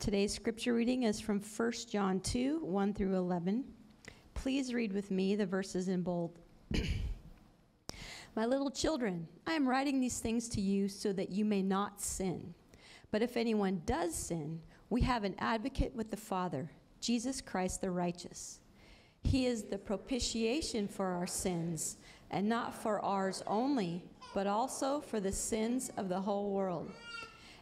Today's scripture reading is from 1 John 2 1 through 11. Please read with me the verses in bold. My little children, I am writing these things to you so that you may not sin. But if anyone does sin, we have an advocate with the Father, Jesus Christ the righteous. He is the propitiation for our sins, and not for ours only, but also for the sins of the whole world.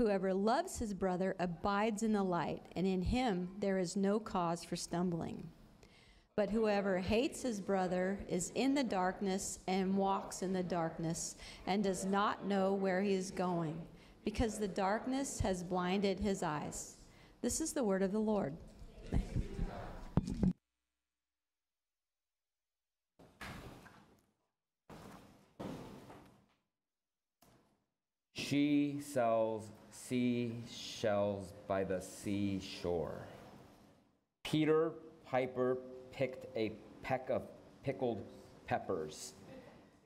Whoever loves his brother abides in the light, and in him there is no cause for stumbling. But whoever hates his brother is in the darkness and walks in the darkness and does not know where he is going, because the darkness has blinded his eyes. This is the word of the Lord. She sells seashells by the seashore. Peter Piper picked a peck of pickled peppers.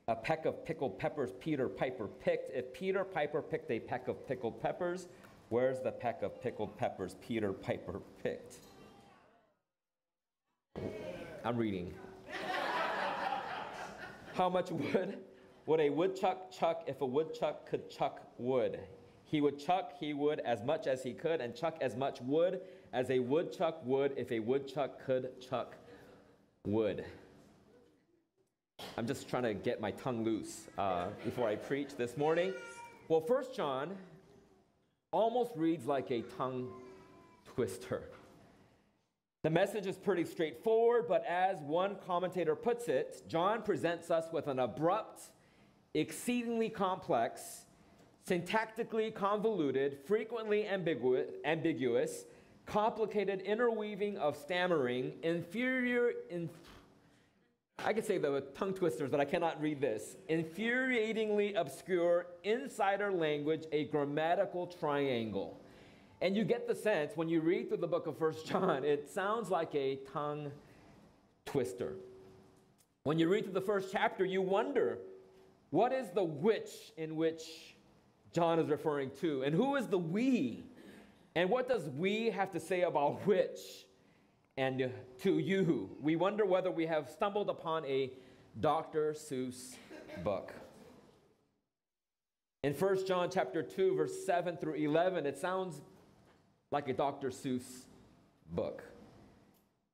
A peck of pickled peppers Peter Piper picked. If Peter Piper picked a peck of pickled peppers, where's the peck of pickled peppers Peter Piper picked? I'm reading. How much wood would a woodchuck chuck if a woodchuck could chuck wood? He would chuck, he would, as much as he could, and chuck as much wood as a woodchuck would if a woodchuck could chuck wood. I'm just trying to get my tongue loose uh, before I preach this morning. Well, First John almost reads like a tongue twister. The message is pretty straightforward, but as one commentator puts it, John presents us with an abrupt, exceedingly complex, syntactically convoluted, frequently ambiguous, ambiguous complicated interweaving of stammering, inferior, in, I could say the tongue twisters, but I cannot read this. Infuriatingly obscure insider language, a grammatical triangle. And you get the sense when you read through the book of First John, it sounds like a tongue twister. When you read through the first chapter, you wonder what is the which in which John is referring to? And who is the we? And what does we have to say about which? And to you, we wonder whether we have stumbled upon a Dr. Seuss book. In 1 John chapter 2 verse 7 through 11, it sounds like a Dr. Seuss book.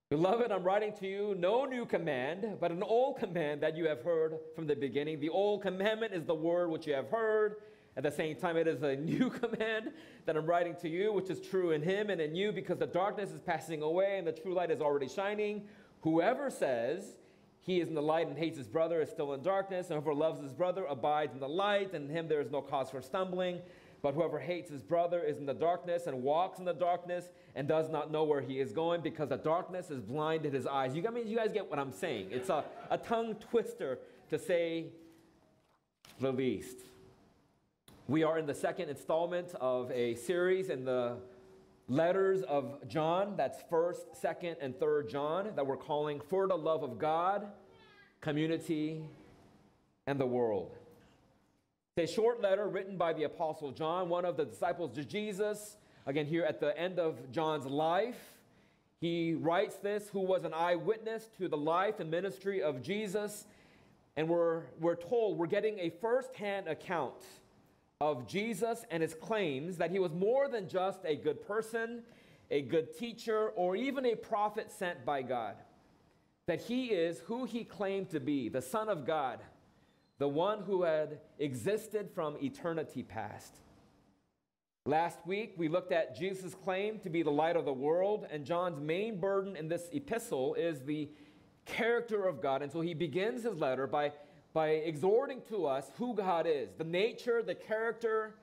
Beloved, I'm writing to you no new command, but an old command that you have heard from the beginning. The old commandment is the word which you have heard at the same time, it is a new command that I'm writing to you, which is true in him and in you, because the darkness is passing away and the true light is already shining. Whoever says he is in the light and hates his brother is still in darkness, and whoever loves his brother abides in the light, and in him there is no cause for stumbling. But whoever hates his brother is in the darkness and walks in the darkness and does not know where he is going because the darkness has blinded his eyes. You, I mean, you guys get what I'm saying. It's a, a tongue twister to say the least. We are in the second installment of a series in the letters of John. That's 1st, 2nd, and 3rd John that we're calling For the Love of God, Community, and the World. It's a short letter written by the Apostle John, one of the disciples of Jesus. Again, here at the end of John's life, he writes this, who was an eyewitness to the life and ministry of Jesus. And we're, we're told we're getting a firsthand account of Jesus and his claims that he was more than just a good person a good teacher, or even a prophet sent by God. That he is who he claimed to be, the Son of God, the one who had existed from eternity past. Last week, we looked at Jesus' claim to be the light of the world, and John's main burden in this epistle is the character of God. And so he begins his letter by, by exhorting to us who God is, the nature, the character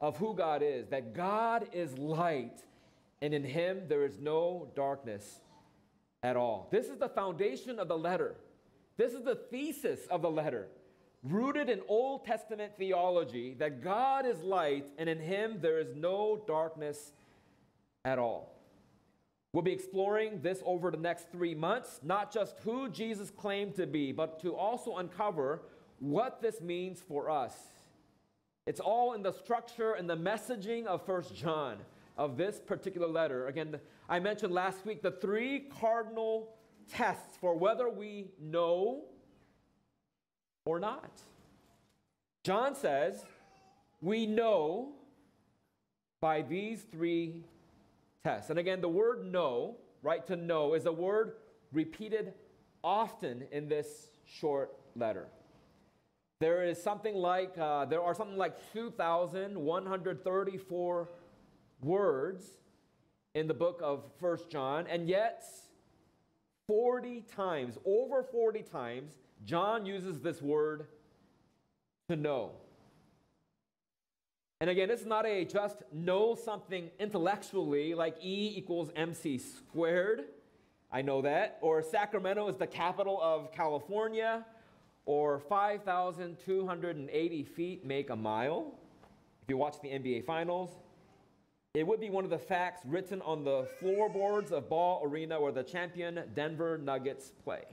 of who God is, that God is light, and in him there is no darkness at all. This is the foundation of the letter. This is the thesis of the letter, rooted in Old Testament theology that God is light, and in him there is no darkness at all. We'll be exploring this over the next three months, not just who Jesus claimed to be, but to also uncover what this means for us. It's all in the structure and the messaging of First John, of this particular letter. Again, I mentioned last week the three cardinal tests for whether we know or not. John says, We know by these three test. And again, the word know, right, to know, is a word repeated often in this short letter. There is something like, uh, there are something like 2,134 words in the book of First John, and yet 40 times, over 40 times, John uses this word to know. And again, it's not a just know something intellectually like E equals MC squared. I know that. Or Sacramento is the capital of California. Or 5,280 feet make a mile. If you watch the NBA Finals, it would be one of the facts written on the floorboards of Ball Arena where the champion Denver Nuggets play.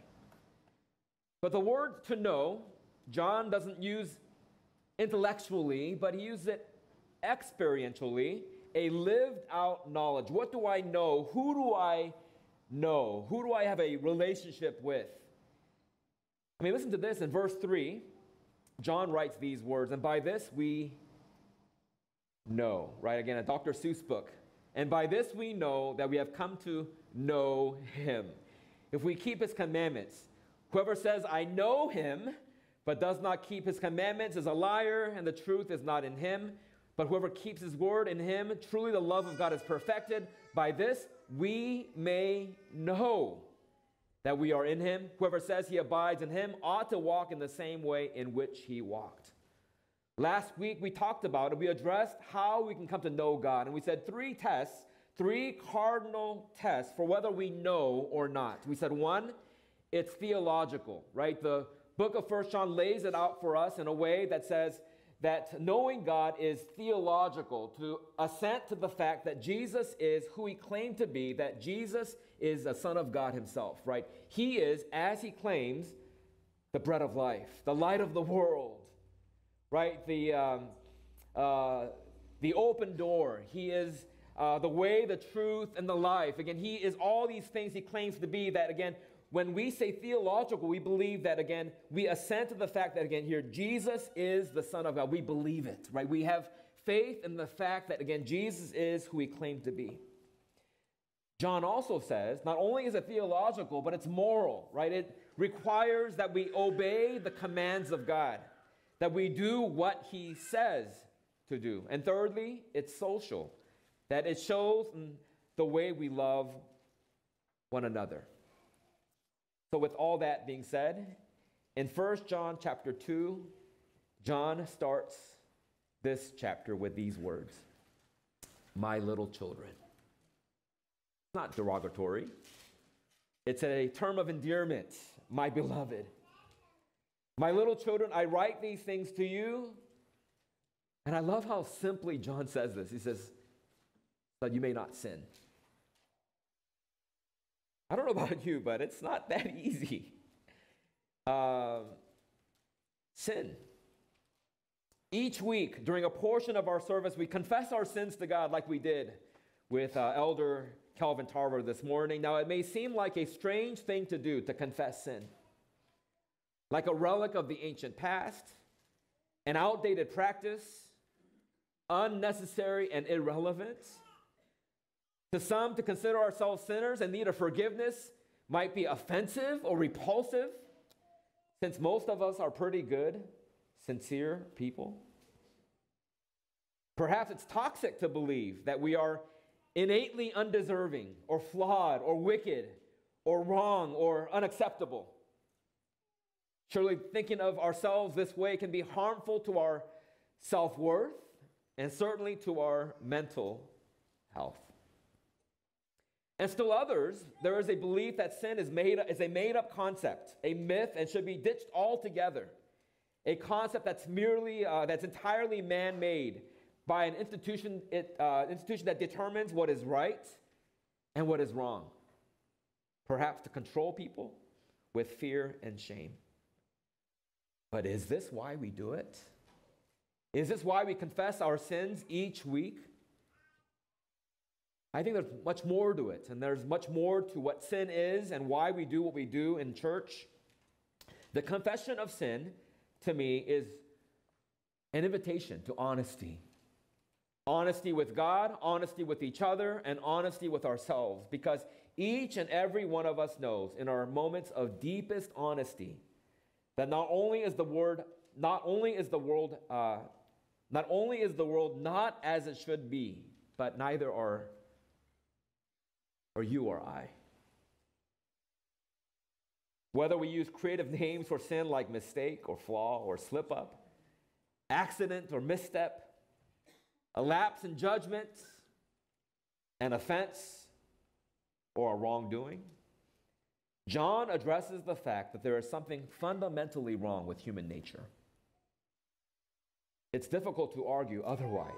But the word to know, John doesn't use intellectually, but he uses it experientially, a lived out knowledge. What do I know? Who do I know? Who do I have a relationship with? I mean, listen to this in verse 3. John writes these words, and by this we know, right? Again, a Dr. Seuss book. And by this we know that we have come to know him. If we keep his commandments, whoever says, I know him, but does not keep his commandments is a liar, and the truth is not in him. But whoever keeps his word in him, truly the love of God is perfected. By this we may know that we are in him. Whoever says he abides in him ought to walk in the same way in which he walked. Last week we talked about it. We addressed how we can come to know God. And we said three tests, three cardinal tests for whether we know or not. We said one, it's theological, right? The book of First John lays it out for us in a way that says that knowing God is theological, to assent to the fact that Jesus is who he claimed to be, that Jesus is a Son of God himself, right? He is, as he claims, the bread of life, the light of the world, right? The, um, uh, the open door. He is uh, the way, the truth, and the life. Again, he is all these things he claims to be that, again, when we say theological, we believe that again, we assent to the fact that again, here, Jesus is the Son of God. We believe it, right? We have faith in the fact that again, Jesus is who he claimed to be. John also says, not only is it theological, but it's moral, right? It requires that we obey the commands of God, that we do what he says to do. And thirdly, it's social, that it shows the way we love one another. So, with all that being said, in 1 John chapter 2, John starts this chapter with these words My little children. It's not derogatory, it's a term of endearment, my beloved. My little children, I write these things to you. And I love how simply John says this. He says, that you may not sin. I don't know about you, but it's not that easy. Uh, sin. Each week during a portion of our service, we confess our sins to God like we did with uh, Elder Calvin Tarver this morning. Now, it may seem like a strange thing to do to confess sin, like a relic of the ancient past, an outdated practice, unnecessary and irrelevant. To some, to consider ourselves sinners in need of forgiveness might be offensive or repulsive, since most of us are pretty good, sincere people. Perhaps it's toxic to believe that we are innately undeserving or flawed or wicked or wrong or unacceptable. Surely thinking of ourselves this way can be harmful to our self worth and certainly to our mental health. And still others, there is a belief that sin is, made, is a made up concept, a myth, and should be ditched altogether. A concept that's merely, uh, that's entirely man made by an institution, it, uh, institution that determines what is right and what is wrong, perhaps to control people with fear and shame. But is this why we do it? Is this why we confess our sins each week? I think there's much more to it, and there's much more to what sin is and why we do what we do in church. The confession of sin, to me, is an invitation to honesty honesty with God, honesty with each other, and honesty with ourselves, because each and every one of us knows in our moments of deepest honesty that not only is the word, not only is the world, uh, not only is the world not as it should be, but neither are or you or I. Whether we use creative names for sin like mistake or flaw or slip up, accident or misstep, a lapse in judgment, an offense, or a wrongdoing, John addresses the fact that there is something fundamentally wrong with human nature. It's difficult to argue otherwise.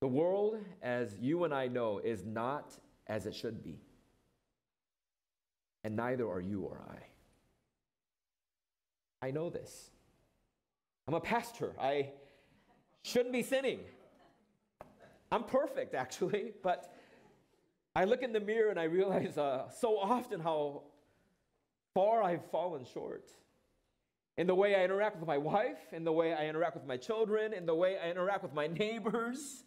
The world, as you and I know, is not as it should be. And neither are you or I. I know this. I'm a pastor. I shouldn't be sinning. I'm perfect, actually, but I look in the mirror and I realize uh, so often how far I've fallen short. In the way I interact with my wife, in the way I interact with my children, in the way I interact with my neighbors.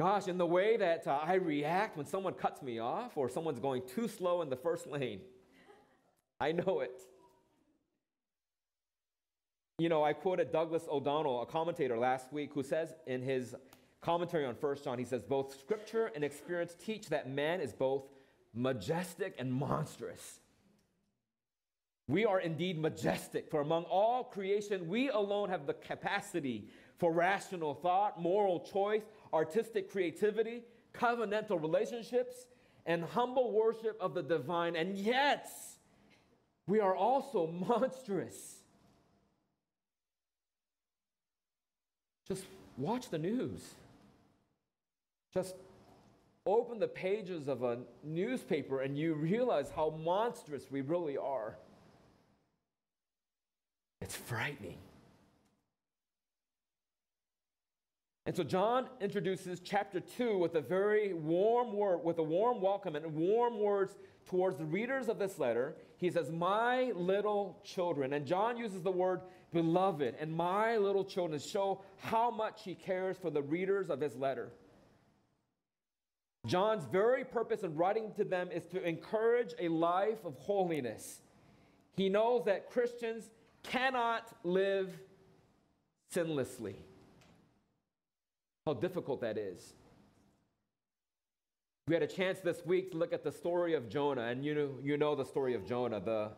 Gosh, in the way that uh, I react when someone cuts me off or someone's going too slow in the first lane. I know it. You know, I quoted Douglas O'Donnell, a commentator last week, who says in his commentary on 1 John, he says, both scripture and experience teach that man is both majestic and monstrous. We are indeed majestic, for among all creation, we alone have the capacity for rational thought, moral choice, artistic creativity, covenantal relationships, and humble worship of the divine. And yet, we are also monstrous. Just watch the news. Just open the pages of a newspaper and you realize how monstrous we really are. It's frightening. And so John introduces chapter 2 with a very warm word, with a warm welcome and warm words towards the readers of this letter. He says, My little children. And John uses the word beloved and my little children to show how much he cares for the readers of his letter. John's very purpose in writing to them is to encourage a life of holiness. He knows that Christians cannot live sinlessly. How difficult that is. We had a chance this week to look at the story of Jonah, and you know, you know the story of Jonah. The,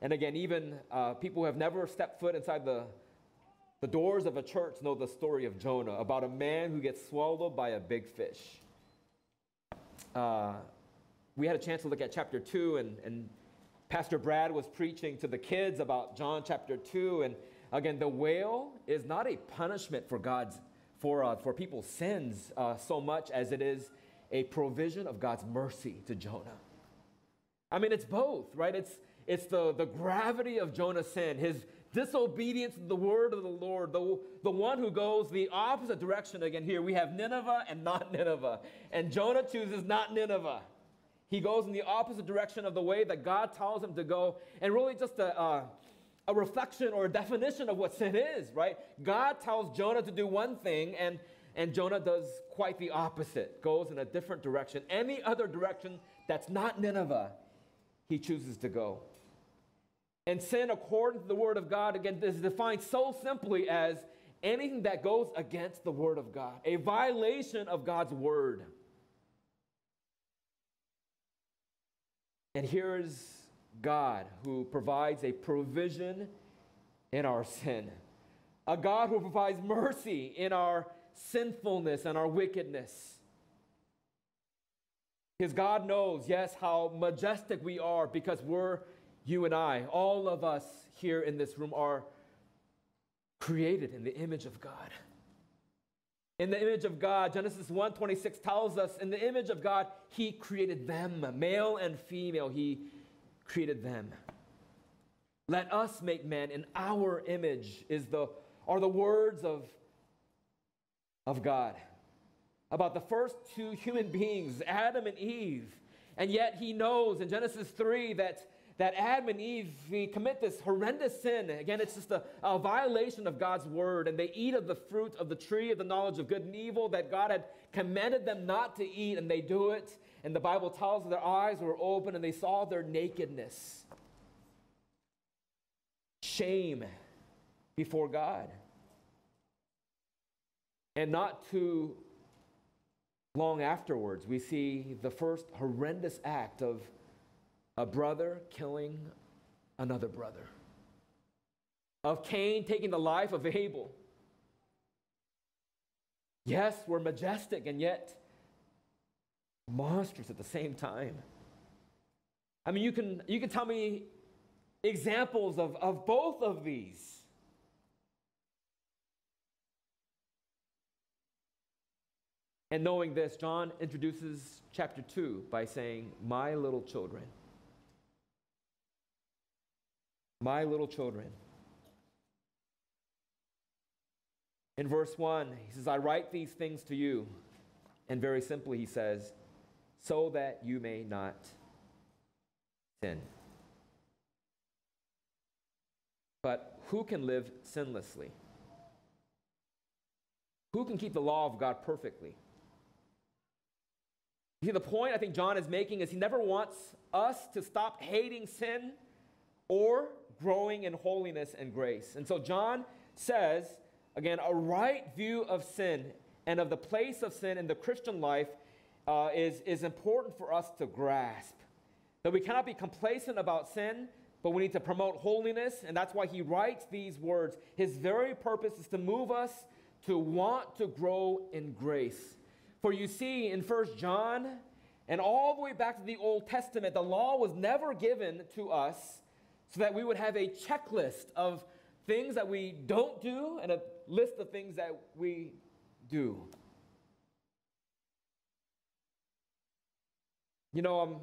and again, even uh, people who have never stepped foot inside the, the doors of a church know the story of Jonah about a man who gets swallowed by a big fish. Uh, we had a chance to look at chapter 2, and, and Pastor Brad was preaching to the kids about John chapter 2. And again, the whale is not a punishment for God's, for, uh, for people's sins uh, so much as it is a provision of God's mercy to Jonah. I mean, it's both, right? It's, it's the, the gravity of Jonah's sin, his disobedience to the word of the Lord, the, the one who goes the opposite direction. Again, here we have Nineveh and not Nineveh. And Jonah chooses not Nineveh. He goes in the opposite direction of the way that God tells him to go, and really just a, uh, a reflection or a definition of what sin is, right? God tells Jonah to do one thing, and and Jonah does quite the opposite, goes in a different direction. Any other direction that's not Nineveh, he chooses to go. And sin, according to the Word of God, again, is defined so simply as anything that goes against the Word of God, a violation of God's Word. And here is God who provides a provision in our sin, a God who provides mercy in our sinfulness and our wickedness. Because God knows, yes, how majestic we are because we're you and I, all of us here in this room are created in the image of God. In the image of God, Genesis 1:26 tells us in the image of God he created them, male and female, he created them. Let us make man in our image is the are the words of of God about the first two human beings, Adam and Eve. And yet he knows in Genesis 3 that that Adam and Eve we commit this horrendous sin. Again, it's just a, a, violation of God's word, and they eat of the fruit of the tree of the knowledge of good and evil that God had commanded them not to eat, and they do it. And the Bible tells their eyes were open and they saw their nakedness. Shame before God. And not too long afterwards, we see the first horrendous act of a brother killing another brother, of Cain taking the life of Abel. Yes, we're majestic and yet monstrous at the same time. I mean, you can, you can tell me examples of, of both of these. And knowing this, John introduces chapter 2 by saying, My little children. My little children. In verse 1, he says, I write these things to you. And very simply, he says, so that you may not sin. But who can live sinlessly? Who can keep the law of God perfectly? You see, the point I think John is making is he never wants us to stop hating sin or growing in holiness and grace. And so John says, again, a right view of sin and of the place of sin in the Christian life uh, is, is important for us to grasp. That we cannot be complacent about sin, but we need to promote holiness, and that's why he writes these words. His very purpose is to move us to want to grow in grace. For you see, in First John and all the way back to the Old Testament, the law was never given to us so that we would have a checklist of things that we don't do and a list of things that we do. You know, um,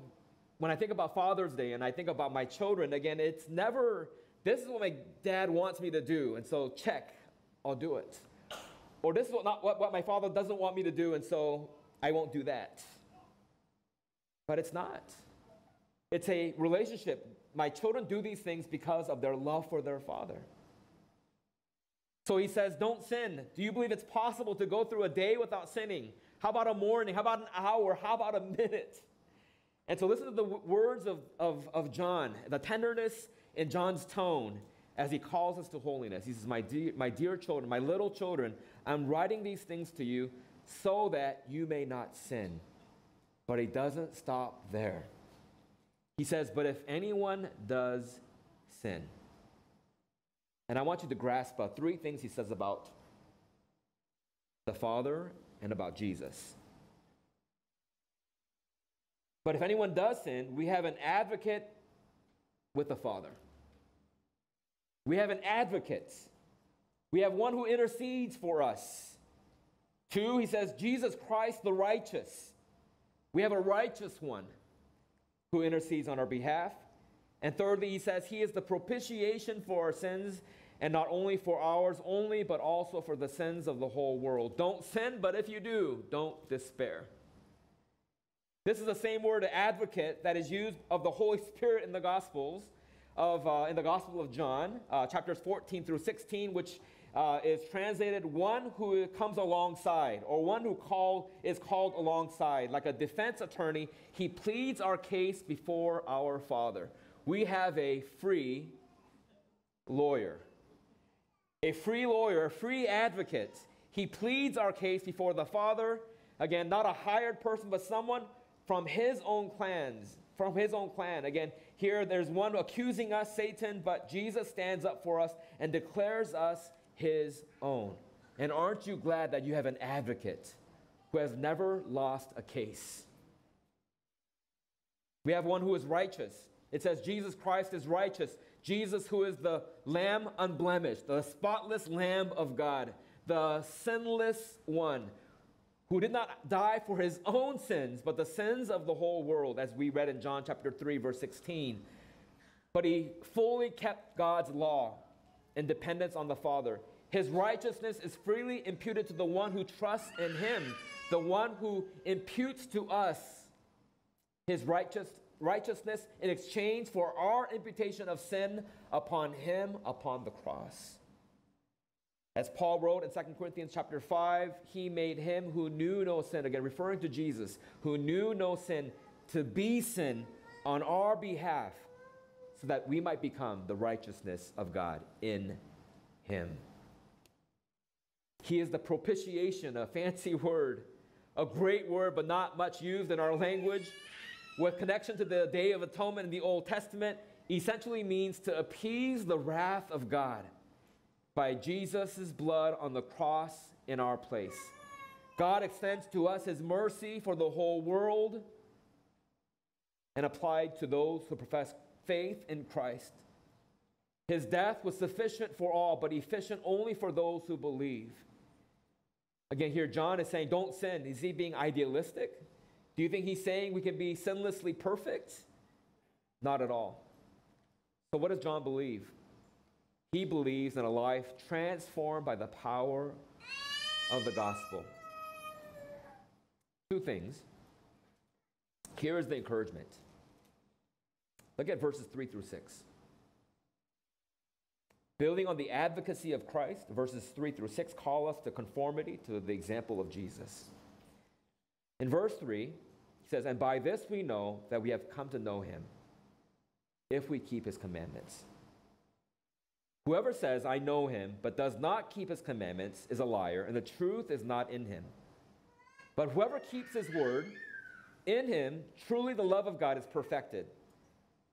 when I think about Father's Day and I think about my children, again, it's never, this is what my dad wants me to do, and so check, I'll do it. Or this is what, not what, what my father doesn't want me to do, and so I won't do that. But it's not. It's a relationship. My children do these things because of their love for their father. So he says, Don't sin. Do you believe it's possible to go through a day without sinning? How about a morning? How about an hour? How about a minute? And so listen to the words of, of, of John, the tenderness in John's tone as he calls us to holiness. He says, my dear, my dear children, my little children, I'm writing these things to you so that you may not sin. But he doesn't stop there. He says, But if anyone does sin, and I want you to grasp uh, three things he says about the Father and about Jesus. But if anyone does sin, we have an advocate with the Father. We have an advocate. We have one who intercedes for us. Two, he says, Jesus Christ the righteous. We have a righteous one who intercedes on our behalf. And thirdly, he says, He is the propitiation for our sins, and not only for ours only, but also for the sins of the whole world. Don't sin, but if you do, don't despair. This is the same word advocate that is used of the Holy Spirit in the Gospels, of, uh, in the Gospel of John, uh, chapters 14 through 16, which uh, is translated one who comes alongside, or one who call, is called alongside. Like a defense attorney, he pleads our case before our Father. We have a free lawyer. A free lawyer, a free advocate. He pleads our case before the Father. Again, not a hired person, but someone from his own clans, from his own clan. Again, here there's one accusing us, Satan, but Jesus stands up for us and declares us his own. And aren't you glad that you have an advocate who has never lost a case? We have one who is righteous. It says Jesus Christ is righteous. Jesus, who is the Lamb unblemished, the spotless Lamb of God, the sinless one, who did not die for his own sins, but the sins of the whole world, as we read in John chapter 3, verse 16. But he fully kept God's law in dependence on the Father. His righteousness is freely imputed to the one who trusts in him, the one who imputes to us his righteous, righteousness in exchange for our imputation of sin upon him upon the cross. As Paul wrote in 2 Corinthians chapter 5, he made him who knew no sin, again referring to Jesus, who knew no sin, to be sin on our behalf, so that we might become the righteousness of God in him. He is the propitiation, a fancy word, a great word, but not much used in our language. With connection to the Day of Atonement in the Old Testament, essentially means to appease the wrath of God by Jesus' blood on the cross in our place. God extends to us his mercy for the whole world and applied to those who profess faith in Christ. His death was sufficient for all, but efficient only for those who believe. Again, here John is saying, don't sin. Is he being idealistic? Do you think he's saying we can be sinlessly perfect? Not at all. So, what does John believe? He believes in a life transformed by the power of the gospel. Two things. Here is the encouragement. Look at verses 3 through 6. Building on the advocacy of Christ, verses 3 through 6 call us to conformity to the example of Jesus. In verse 3, he says, And by this we know that we have come to know him, if we keep his commandments. Whoever says, I know him, but does not keep his commandments is a liar, and the truth is not in him. But whoever keeps his word, in him truly the love of God is perfected.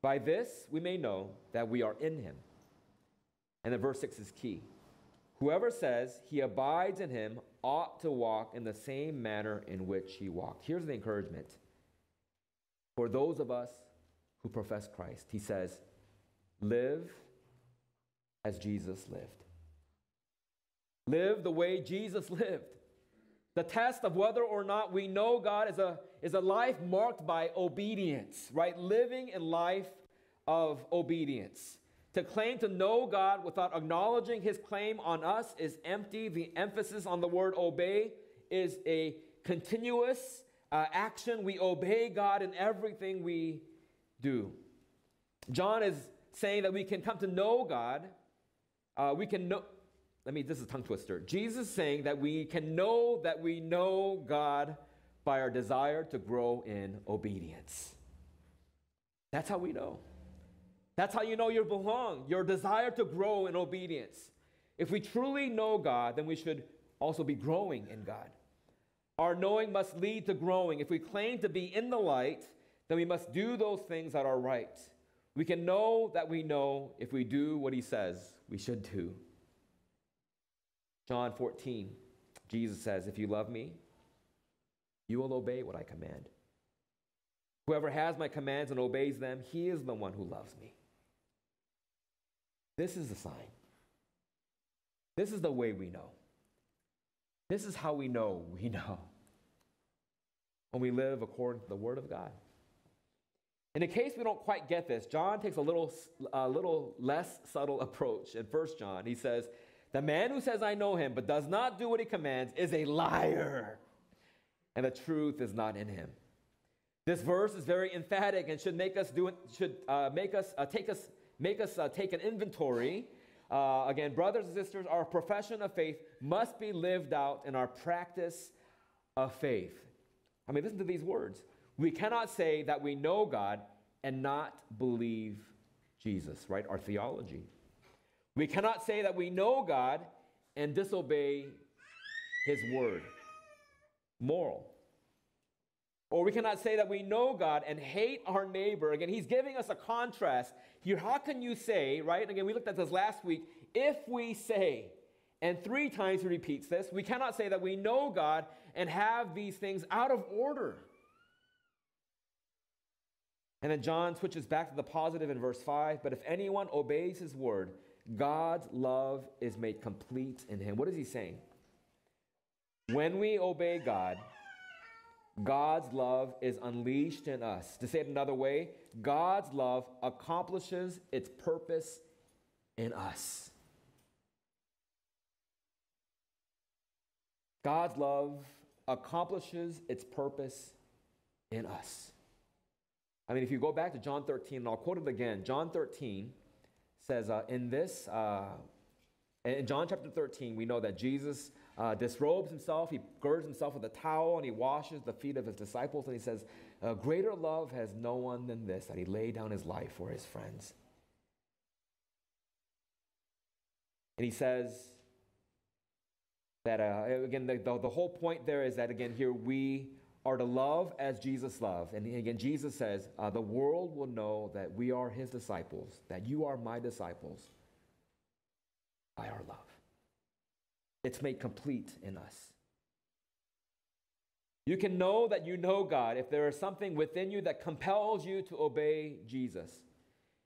By this we may know that we are in him. And then verse 6 is key. Whoever says he abides in him ought to walk in the same manner in which he walked. Here's the encouragement. For those of us who profess Christ, he says, live as Jesus lived. Live the way Jesus lived. The test of whether or not we know God is a, is a life marked by obedience, right? Living in life of obedience. To claim to know God without acknowledging his claim on us is empty. The emphasis on the word obey is a continuous uh, action. We obey God in everything we do. John is saying that we can come to know God uh, we can know, let me, this is a tongue twister. Jesus is saying that we can know that we know God by our desire to grow in obedience. That's how we know. That's how you know you belong, your desire to grow in obedience. If we truly know God, then we should also be growing in God. Our knowing must lead to growing. If we claim to be in the light, then we must do those things that are right. We can know that we know if we do what he says we should do. John 14, Jesus says, If you love me, you will obey what I command. Whoever has my commands and obeys them, he is the one who loves me. This is the sign. This is the way we know. This is how we know we know. When we live according to the Word of God. In case we don't quite get this, John takes a little, a little less subtle approach. In 1 John, he says, The man who says, I know him, but does not do what he commands, is a liar, and the truth is not in him. This verse is very emphatic and should make us do should uh, make us uh, take us make us uh, take an inventory uh, again, brothers and sisters, our profession of faith must be lived out in our practice of faith. I mean, listen to these words. We cannot say that we know God and not believe Jesus, right? Our theology. We cannot say that we know God and disobey his word. Moral. Or we cannot say that we know God and hate our neighbor. Again, he's giving us a contrast here. How can you say, right? Again, we looked at this last week. If we say, and three times he repeats this, we cannot say that we know God and have these things out of order. And then John switches back to the positive in verse 5. But if anyone obeys his word, God's love is made complete in him. What is he saying? When we obey God, God's love is unleashed in us. To say it another way, God's love accomplishes its purpose in us. God's love accomplishes its purpose in us. I mean, if you go back to John 13, and I'll quote it again John 13 says, uh, In this, uh, in John chapter 13, we know that Jesus uh, disrobes himself, he girds himself with a towel, and he washes the feet of his disciples. And he says, Greater love has no one than this, that he laid down his life for his friends. And he says that, uh, again, the, the, the whole point there is that, again, here we are to love as Jesus loved. And again, Jesus says, uh, The world will know that we are his disciples, that you are my disciples by our love. It's made complete in us. You can know that you know God if there is something within you that compels you to obey Jesus.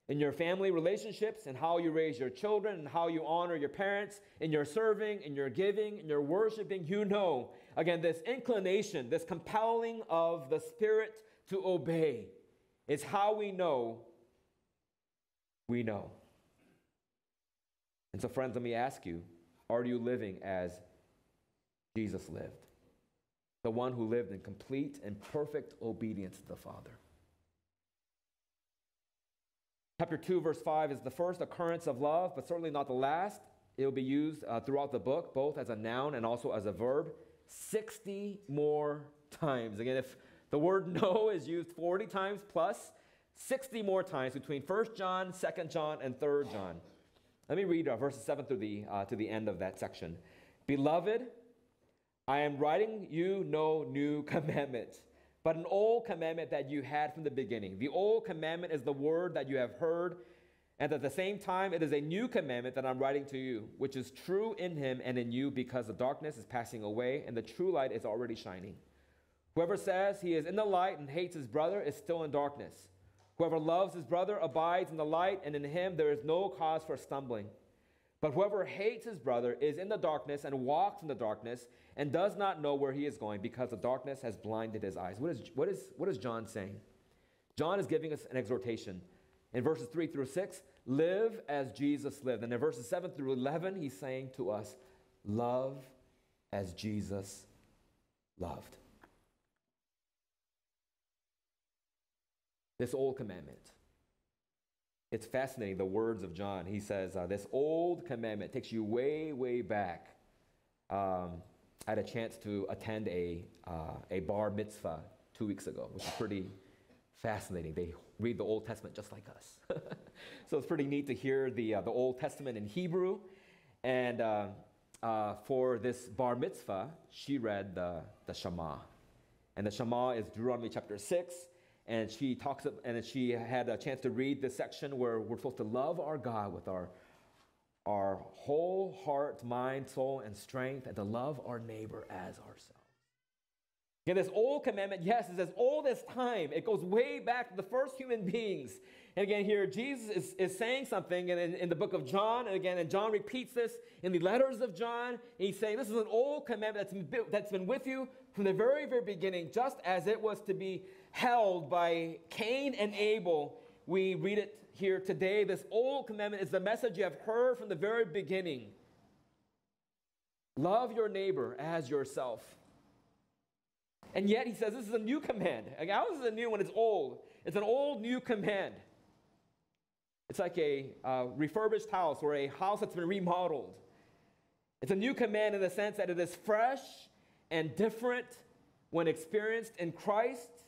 In your family relationships and how you raise your children and how you honor your parents, in your serving, in your giving, in your worshiping, you know, again, this inclination, this compelling of the Spirit to obey is how we know we know. And so, friends, let me ask you are you living as Jesus lived? The one who lived in complete and perfect obedience to the Father. Chapter 2, verse 5 is the first occurrence of love, but certainly not the last. It will be used uh, throughout the book, both as a noun and also as a verb, 60 more times. Again, if the word know is used 40 times plus, 60 more times between 1 John, 2 John, and 3 John. Let me read uh, verses 7 through the, uh, to the end of that section. Beloved, I am writing you no new commandment, but an old commandment that you had from the beginning. The old commandment is the word that you have heard, and at the same time, it is a new commandment that I'm writing to you, which is true in him and in you, because the darkness is passing away and the true light is already shining. Whoever says he is in the light and hates his brother is still in darkness. Whoever loves his brother abides in the light, and in him there is no cause for stumbling. But whoever hates his brother is in the darkness and walks in the darkness and does not know where he is going because the darkness has blinded his eyes. What is, what is, what is John saying? John is giving us an exhortation. In verses 3 through 6, live as Jesus lived. And in verses 7 through 11, he's saying to us, love as Jesus loved. this old commandment. It's fascinating, the words of John. He says, uh, This old commandment takes you way, way back. Um, I had a chance to attend a, uh, a bar mitzvah two weeks ago, which is pretty fascinating. They read the Old Testament just like us. so it's pretty neat to hear the, uh, the Old Testament in Hebrew. And uh, uh, for this bar mitzvah, she read the, the Shema. And the Shema is Deuteronomy chapter 6, and she talks and she had a chance to read this section where we're supposed to love our God with our our whole heart, mind, soul, and strength, and to love our neighbor as ourselves. Again, this old commandment, yes, is as old as time. It goes way back to the first human beings. And again, here, Jesus is, is saying something in, in, in the book of John, and again, and John repeats this in the letters of John. he's saying, This is an old commandment that's been, that's been with you from the very, very beginning, just as it was to be held by Cain and Abel. We read it here today. This old commandment is the message you have heard from the very beginning. Love your neighbor as yourself. And yet he says this is a new command. Like, how is a new when it's old? It's an old new command. It's like a uh, refurbished house or a house that's been remodeled. It's a new command in the sense that it is fresh and different when experienced in Christ.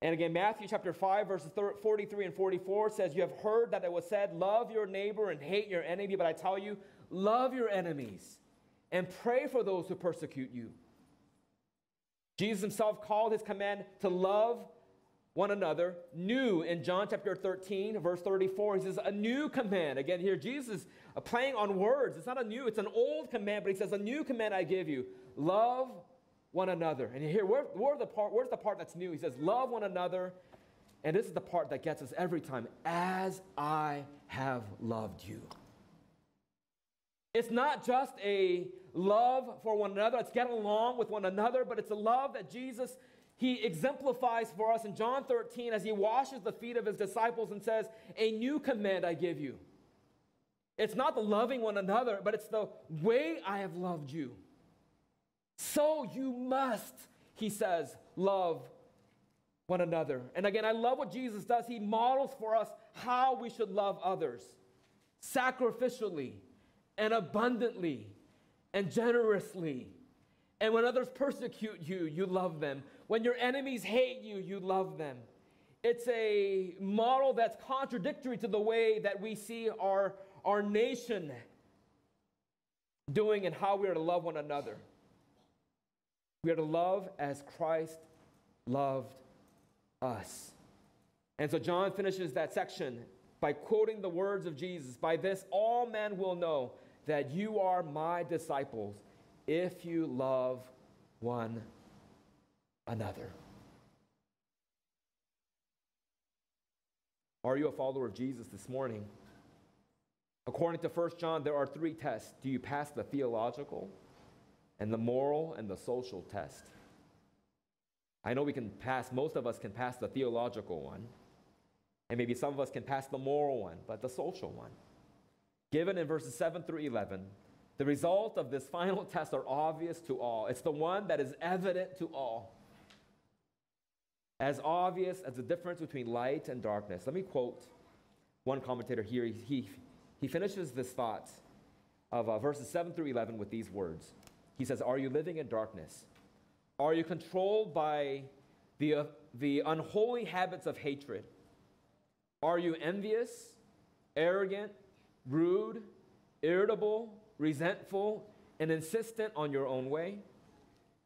And again, Matthew chapter 5, verses 43 and 44 says, You have heard that it was said, Love your neighbor and hate your enemy, but I tell you, love your enemies and pray for those who persecute you. Jesus himself called his command to love one another new in John chapter 13, verse 34. He says, A new command. Again, here, Jesus uh, playing on words. It's not a new, it's an old command, but he says, A new command I give you love one another. And here, where, where the part, where's the part that's new? He says, Love one another. And this is the part that gets us every time as I have loved you. It's not just a love for one another, it's getting along with one another, but it's a love that Jesus he exemplifies for us in John 13 as he washes the feet of his disciples and says, "A new command I give you." It's not the loving one another, but it's the way I have loved you. So you must, he says, love one another. And again, I love what Jesus does. He models for us how we should love others sacrificially and abundantly and generously. And when others persecute you, you love them. When your enemies hate you, you love them. It's a model that's contradictory to the way that we see our, our nation doing and how we are to love one another. We are to love as Christ loved us. And so John finishes that section by quoting the words of Jesus By this, all men will know that you are my disciples if you love one another. Are you a follower of Jesus this morning? According to 1 John, there are three tests. Do you pass the theological? And the moral and the social test. I know we can pass, most of us can pass the theological one, and maybe some of us can pass the moral one, but the social one. Given in verses 7 through 11, the result of this final test are obvious to all. It's the one that is evident to all. As obvious as the difference between light and darkness. Let me quote one commentator here. He, he, he finishes this thought of uh, verses 7 through 11 with these words he says, Are you living in darkness? Are you controlled by the, uh, the unholy habits of hatred? Are you envious, arrogant, rude, irritable, resentful, and insistent on your own way?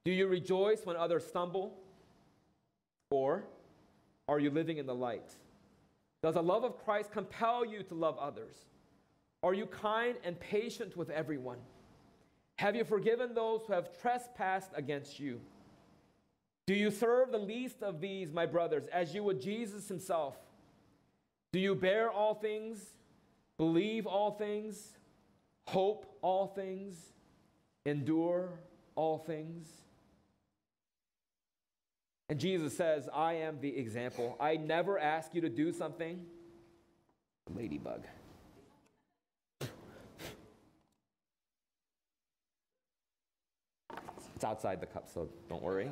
Do you rejoice when others stumble? Or are you living in the light? Does the love of Christ compel you to love others? Are you kind and patient with everyone? Have you forgiven those who have trespassed against you? Do you serve the least of these, my brothers, as you would Jesus himself? Do you bear all things, believe all things, hope all things, endure all things? And Jesus says, I am the example. I never ask you to do something. Ladybug. It's outside the cup, so don't worry.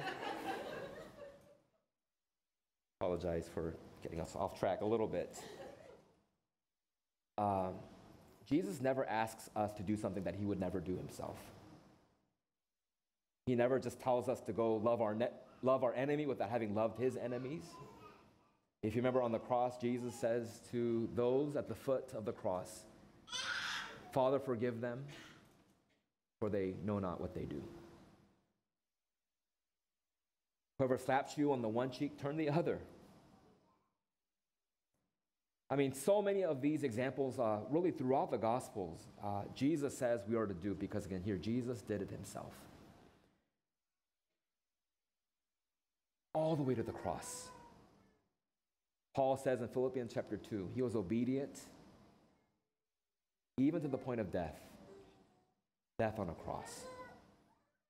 Apologize for getting us off track a little bit. Um, Jesus never asks us to do something that he would never do himself. He never just tells us to go love our, ne- love our enemy without having loved his enemies. If you remember on the cross, Jesus says to those at the foot of the cross, Father, forgive them, for they know not what they do. Whoever slaps you on the one cheek, turn the other. I mean, so many of these examples, uh, really throughout the Gospels, uh, Jesus says we are to do because, again, here, Jesus did it himself. All the way to the cross. Paul says in Philippians chapter 2, he was obedient even to the point of death, death on a cross.